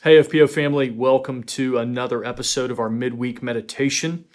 Hey, FPO family, welcome to another episode of our midweek meditation.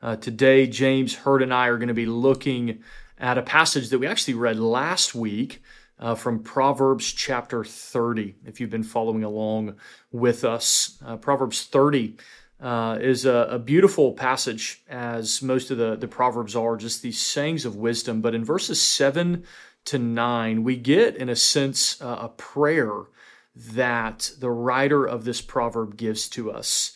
Uh, today, James Hurd and I are going to be looking at a passage that we actually read last week uh, from Proverbs chapter 30. If you've been following along with us, uh, Proverbs 30 uh, is a, a, beautiful passage, as most of the, the Proverbs are, just these sayings of wisdom. But in verses 7 to 9, we get, in a sense, a prayer that the writer of this proverb gives to us.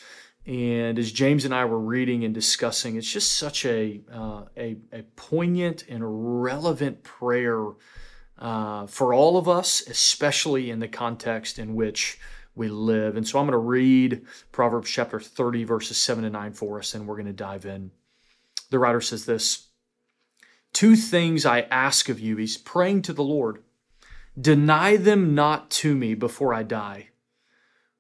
And as James and I were reading and discussing, it's just such a uh, a, a, poignant and relevant prayer uh, for all of us, especially in the context in which we live. And so I'm going to read Proverbs chapter 30, verses 7 to 9 for us, and we're going to dive in. The writer says this Two things I ask of you. He's praying to the Lord. Deny them not to me before I die.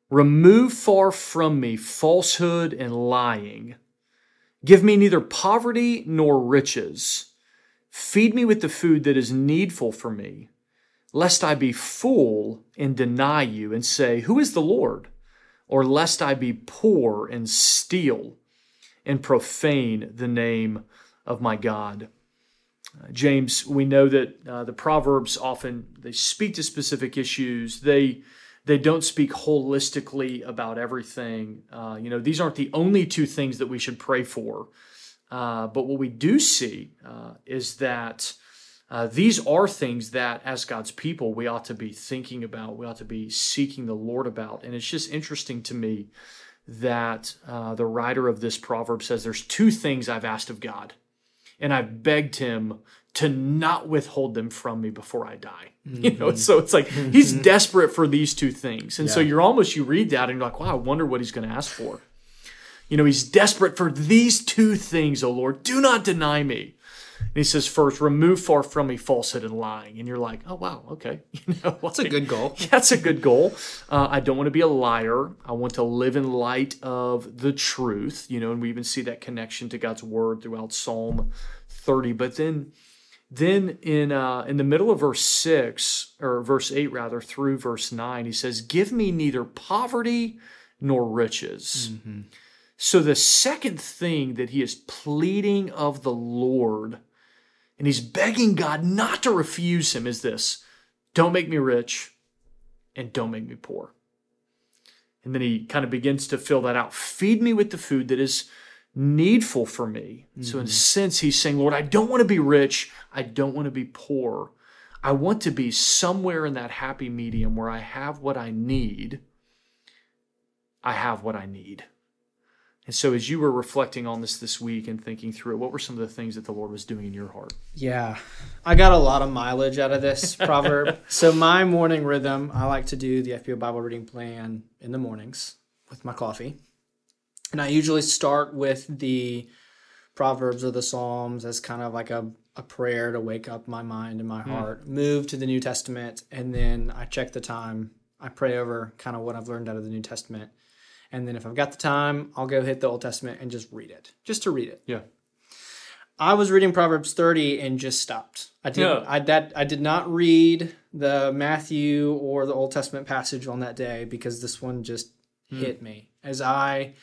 Remove far from me falsehood and lying. Give me neither poverty nor riches. Feed me with the food that is needful for me, lest I be full and deny you and say, Who is the Lord? Or lest I be poor and steal and profane the name of my God. Uh, James, we know that uh, the proverbs often they speak to specific issues. They they don't speak holistically about everything. Uh, you know, these aren't the only two things that we should pray for. Uh, but what we do see uh, is that uh, these are things that, as God's people, we ought to be thinking about. We ought to be seeking the Lord about. And it's just interesting to me that the writer of this proverb says there's two things I've asked of God and I've begged him to not withhold them from me before I die. Mm-hmm. You know, mm-hmm. so it's like he's mm-hmm. desperate for these two things. And yeah. so you're almost you read that and you're like, wow, I wonder what he's going to ask for. You know, he's desperate for these two things, oh Lord, do not deny me. And he says, first, remove far from me falsehood and lying. And you're like, oh, wow, okay. You know, that's like, a good goal. That's a good goal. Uh, I don't want to be a liar. I want to live in light of the truth, you know, and we even see that connection to God's word throughout Psalm 30. But then, then in uh, in the middle of verse six or verse eight rather through verse nine, he says, "Give me neither poverty nor riches." Mm-hmm. So the second thing that he is pleading of the Lord and he's begging God not to refuse him is this don't make me rich and don't make me poor. And then he kind of begins to fill that out. Feed me with the food that is needful for me. Mm-hmm. So, in a mm-hmm. sense, he's saying, Lord, I don't want to be rich. I don't want to be poor. I want to be somewhere in that happy medium where I have what I need. I have what I need. And so, as you were reflecting on this this week and thinking through it, what were some of the things that the Lord was doing in your heart? Yeah, I got a lot of mileage out of this proverb. so, my morning rhythm, I like to do the FPO Bible reading plan in the mornings with my coffee. And I usually start with the Proverbs or the Psalms as kind of like a, a prayer to wake up my mind and my hmm. heart, mm. move to the New Testament, and then I check the time. I pray over kind of what I've learned out of the New Testament and then if I've got the time, I'll go hit the Old Testament and just read it, just to read it. Yeah. I was reading Proverbs 30 and just stopped. I did yeah. I that I did not read the Matthew or the Old Testament passage on that day because this one just hmm. hit me as I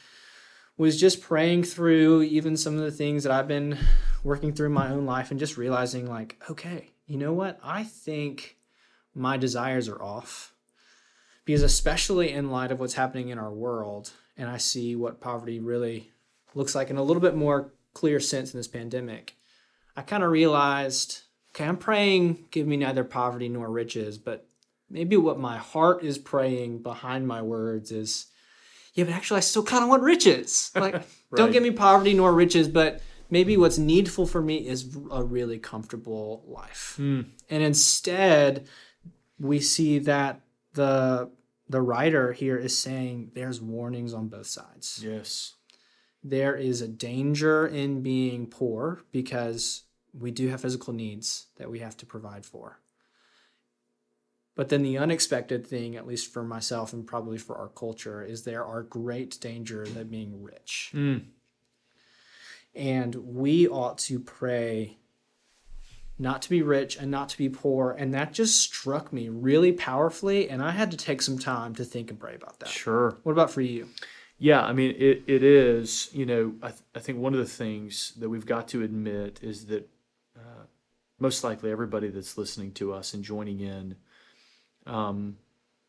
was just praying through even some of the things that I've been working through in my own life and just realizing like, okay, you know what? I think my desires are off because especially in light of what's happening in our world and i see what poverty really looks like in a little bit more clear sense in this pandemic i kind of realized okay i'm praying give me neither poverty nor riches but maybe what my heart is praying behind my words is yeah but actually i still kind of want riches like right. don't give me poverty nor riches but maybe what's needful for me is a really comfortable life mm. and instead we see that the the writer here is saying there's warnings on both sides. Yes. There is a danger in being poor because we do have physical needs that we have to provide for. But then the unexpected thing, at least for myself and probably for our culture, is there are great dangers of being rich. Mm. And we ought to pray not to be rich and not to be poor. And that just struck me really powerfully. And I had to take some time to think and pray about that. Sure. What about for you? Yeah, I mean, it, it is, you know, I, th- I think one of the things that we've got to admit is that uh, most likely everybody that's listening to us and joining in um,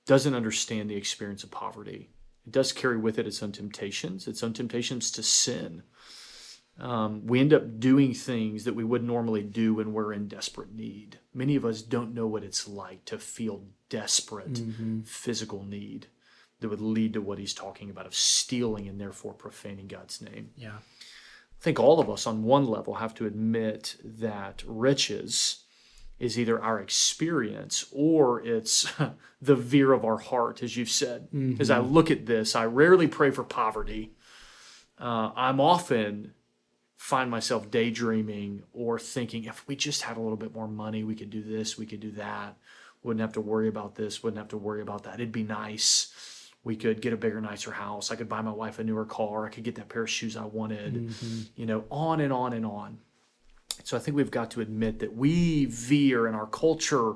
doesn't understand the experience of poverty. It does carry with it its own temptations, its own temptations to sin um, we end up doing things that we would normally do when we're in desperate need. Many of us don't know what it's like to feel desperate mm-hmm. physical need that would lead to what he's talking about of stealing and therefore profaning God's name. Yeah. I think all of us on one level have to admit that riches is either our experience or it's the veer of our heart, as you've said. Mm-hmm. As I look at this, I rarely pray for poverty. Uh, I'm often find myself daydreaming or thinking if we just had a little bit more money, we could do this, we could do that. Wouldn't have to worry about this, wouldn't have to worry about that. It'd be nice. We could get a bigger, nicer house. I could buy my wife a newer car. I could get that pair of shoes I wanted. Mm-hmm. You know, on and on and on. So I think we've got to admit that we veer in our culture,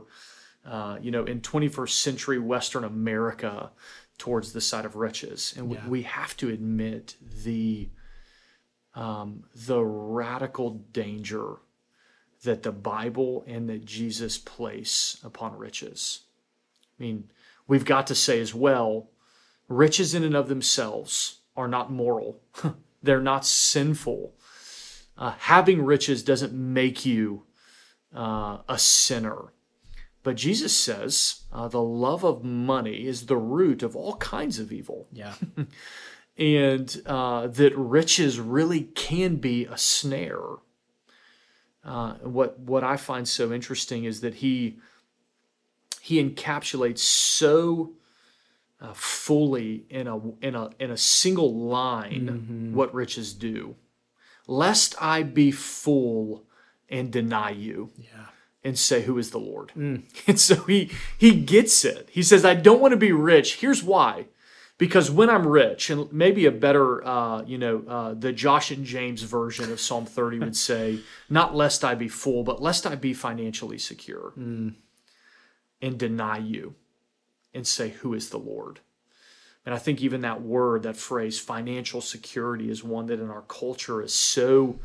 uh, you know, in 21st century Western America towards the side of riches. And yeah. we, we have to admit the um, the radical danger that the Bible and that Jesus place upon riches. I mean, we've got to say as well, riches in and of themselves are not moral, they're not sinful. Uh, having riches doesn't make you uh, a sinner. But Jesus says uh, the love of money is the root of all kinds of evil. Yeah. and uh, that riches really can be a snare. Uh, what what I find so interesting is that he he encapsulates so uh, fully in a in a in a single line mm-hmm. what riches do. Lest I be full and deny you. Yeah. And say, Who is the Lord? Mm. And so he he gets it. He says, I don't want to be rich. Here's why because when I'm rich, and maybe a better, uh, you know, uh, the Josh and James version of Psalm 30 would say, not lest I be full, but lest I be financially secure mm. and deny you and say, Who is the Lord? And I think even that word, that phrase, financial security, is one that in our culture is so,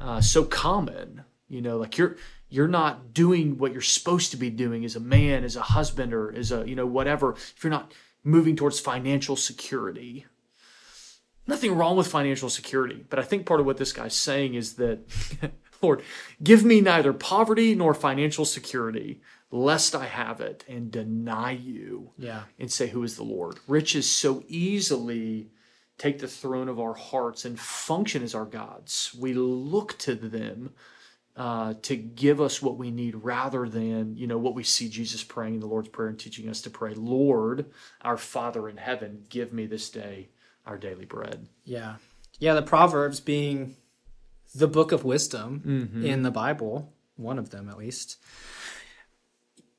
uh, so common. You know, like you're you're not doing what you're supposed to be doing as a man, as a husband, or as a you know whatever. If you're not moving towards financial security. Nothing wrong with financial security, but I think part of what this guy's saying is that, Lord, give me neither poverty nor financial security, lest I have it and deny you yeah. and say, Who is the Lord? Riches so easily take the throne of our hearts and function as our gods. We look to them uh, to give us what we need rather than you know what we see jesus praying in the lord's prayer and teaching us to pray lord our father in heaven give me this day our daily bread yeah yeah the proverbs being the book of wisdom mm-hmm. in the bible one of them at least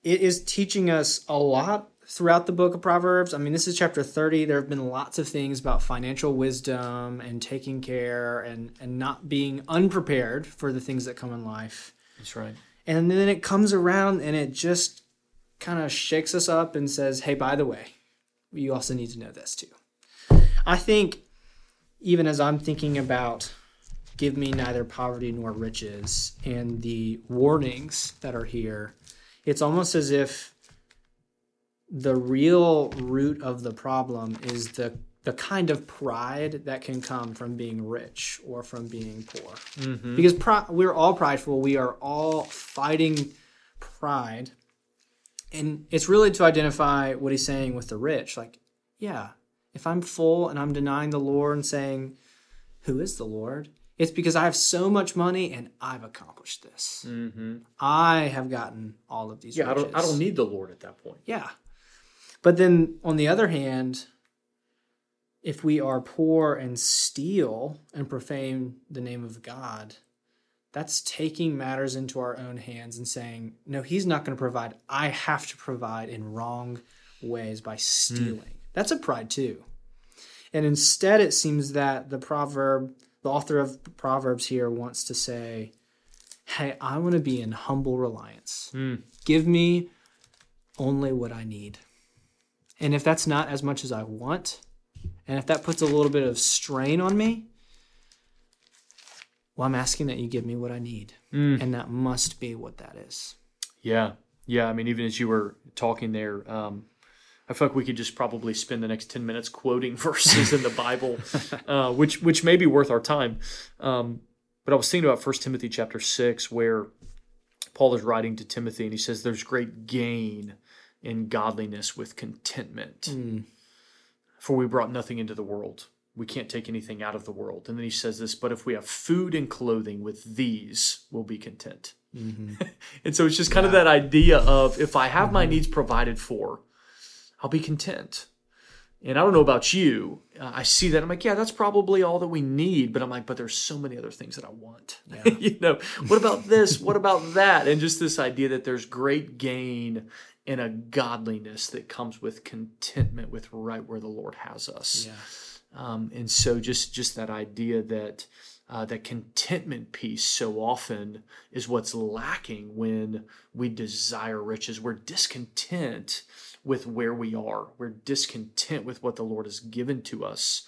it is teaching us a lot throughout the book of Proverbs. I mean, this is chapter 30. There have been lots of things about financial wisdom and taking care and, and not being unprepared for the things that come in life. That's right. And then it comes around and it just kind of shakes us up and says, hey, by the way, you also need to know this too. I think even as I'm thinking about give me neither poverty nor riches and the warnings that are here, it's almost as if the real root of the problem is the the kind of pride that can come from being rich or from being poor. Mm-hmm. Because pri- we're all prideful, we are all fighting pride. And it's really to identify what he's saying with the rich. Like, yeah, if I'm full and I'm denying the Lord and saying, Who is the Lord? It's because I have so much money and I've accomplished this. Mm-hmm. I have gotten all of these. Yeah, I don't. I don't need the Lord at that point. Yeah, but then on the other hand, if we are poor and steal and profane the name of God, that's taking matters into our own hands and saying, no, he's not going to provide. I have to provide in wrong ways by stealing. Mm. That's a pride too. And instead, it seems that the proverb, the author of Proverbs here wants to say, hey, I want to be in humble reliance. Mm. Give me only what I need. And if that's not as much as I want, and if that puts a little bit of strain on me, well, I'm asking that you give me what I need. Mm. And that must be what that is. Yeah. Yeah. I mean, even as you were talking there, um, I feel like we could just probably spend the next 10 minutes quoting verses in the Bible, uh, which, which may be worth our time. Um, but I was thinking about 1 Timothy chapter 6, where Paul is writing to Timothy and he says, There's great gain in godliness with contentment. Mm. For we brought nothing into the world. We can't take anything out of the world. And then he says this, but if we have food and clothing with these, we'll be content. Mm-hmm. and so it's just kind yeah. of that idea of if I have mm-hmm. my needs provided for, I'll be content. And I don't know about you. Uh, I see that. I'm like, yeah, that's probably all that we need. But I'm like, but there's so many other things that I want. Yeah. you know, what about this? what about that? And just this idea that there's great gain in a godliness that comes with contentment with right where the Lord has us. Yeah. Um, and so just just that idea that uh, that contentment piece so often is what's lacking when we desire riches. We're discontent with where we are. We're discontent with what the Lord has given to us.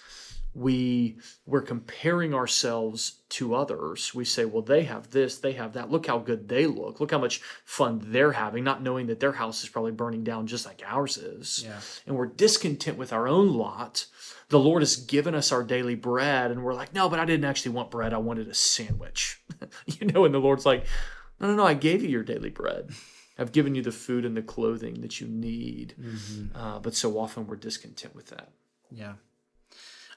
We we're comparing ourselves to others. We say, well, they have this, they have that. Look how good they look. Look how much fun they're having, not knowing that their house is probably burning down just like ours is. Yeah. And we're discontent with our own lot. The Lord has given us our daily bread, and we're like, no, but I didn't actually want bread. I wanted a sandwich. you know, and the Lord's like, no, no, no, I gave you your daily bread. I've given you the food and the clothing that you need. Mm-hmm. Uh, but so often we're discontent with that. Yeah.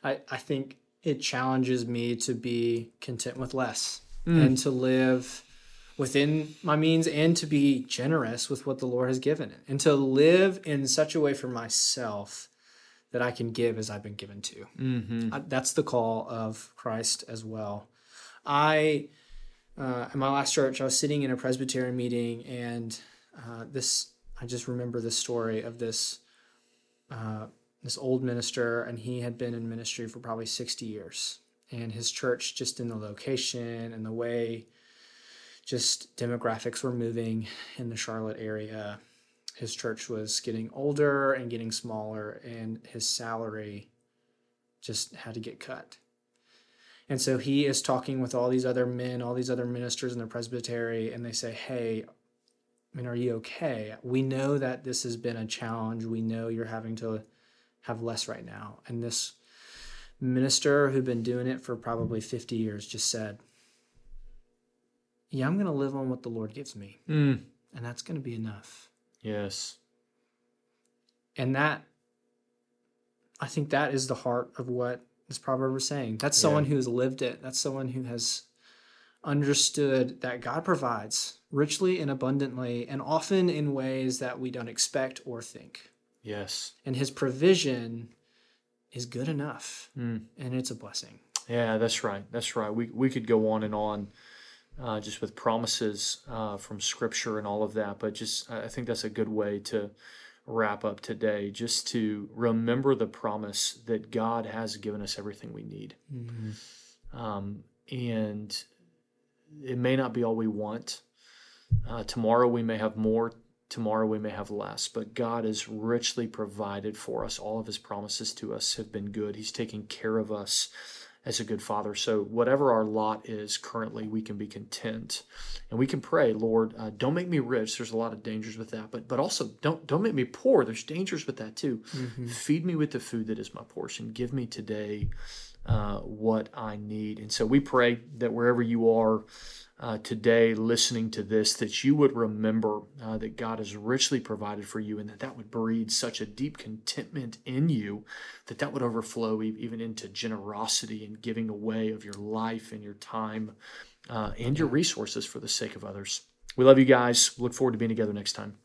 I, I think it challenges me to be content with less mm. and to live within my means and to be generous with what the Lord has given and to live in such a way for myself that I can give as I've been given to. Mm-hmm. I, that's the call of Christ as well. I, uh, in my last church, I was sitting in a Presbyterian meeting and uh, this I just remember the story of this uh, this old minister, and he had been in ministry for probably sixty years, and his church just in the location and the way just demographics were moving in the Charlotte area. His church was getting older and getting smaller, and his salary just had to get cut. And so he is talking with all these other men, all these other ministers in the presbytery, and they say, Hey, I mean, are you okay? We know that this has been a challenge. We know you're having to have less right now. And this minister who'd been doing it for probably 50 years just said, Yeah, I'm going to live on what the Lord gives me. Mm. And that's going to be enough. Yes. And that, I think that is the heart of what this proverb is saying. That's someone yeah. who has lived it. That's someone who has understood that God provides richly and abundantly, and often in ways that we don't expect or think. Yes. And his provision is good enough, mm. and it's a blessing. Yeah, that's right. That's right. We, we could go on and on uh, just with promises uh, from Scripture and all of that, but just I think that's a good way to wrap up today, just to remember the promise that God has given us everything we need. Mm-hmm. Um, and it may not be all we want. Uh, tomorrow we may have more, tomorrow we may have less, but God has richly provided for us. All of his promises to us have been good. He's taking care of us as a good father. So, whatever our lot is currently, we can be content, and we can pray, Lord, uh, don't make me rich. There's a lot of dangers with that, but but also don't don't make me poor. There's dangers with that too. Mm-hmm. Feed me with the food that is my portion. Give me today uh, what I need. And so we pray that wherever you are uh, today listening to this, that you would remember uh, that God has richly provided for you and that that would breed such a deep contentment in you that that would overflow even into generosity and giving away of your life and your time uh, and your resources for the sake of others. We love you guys. Look forward to being together next time.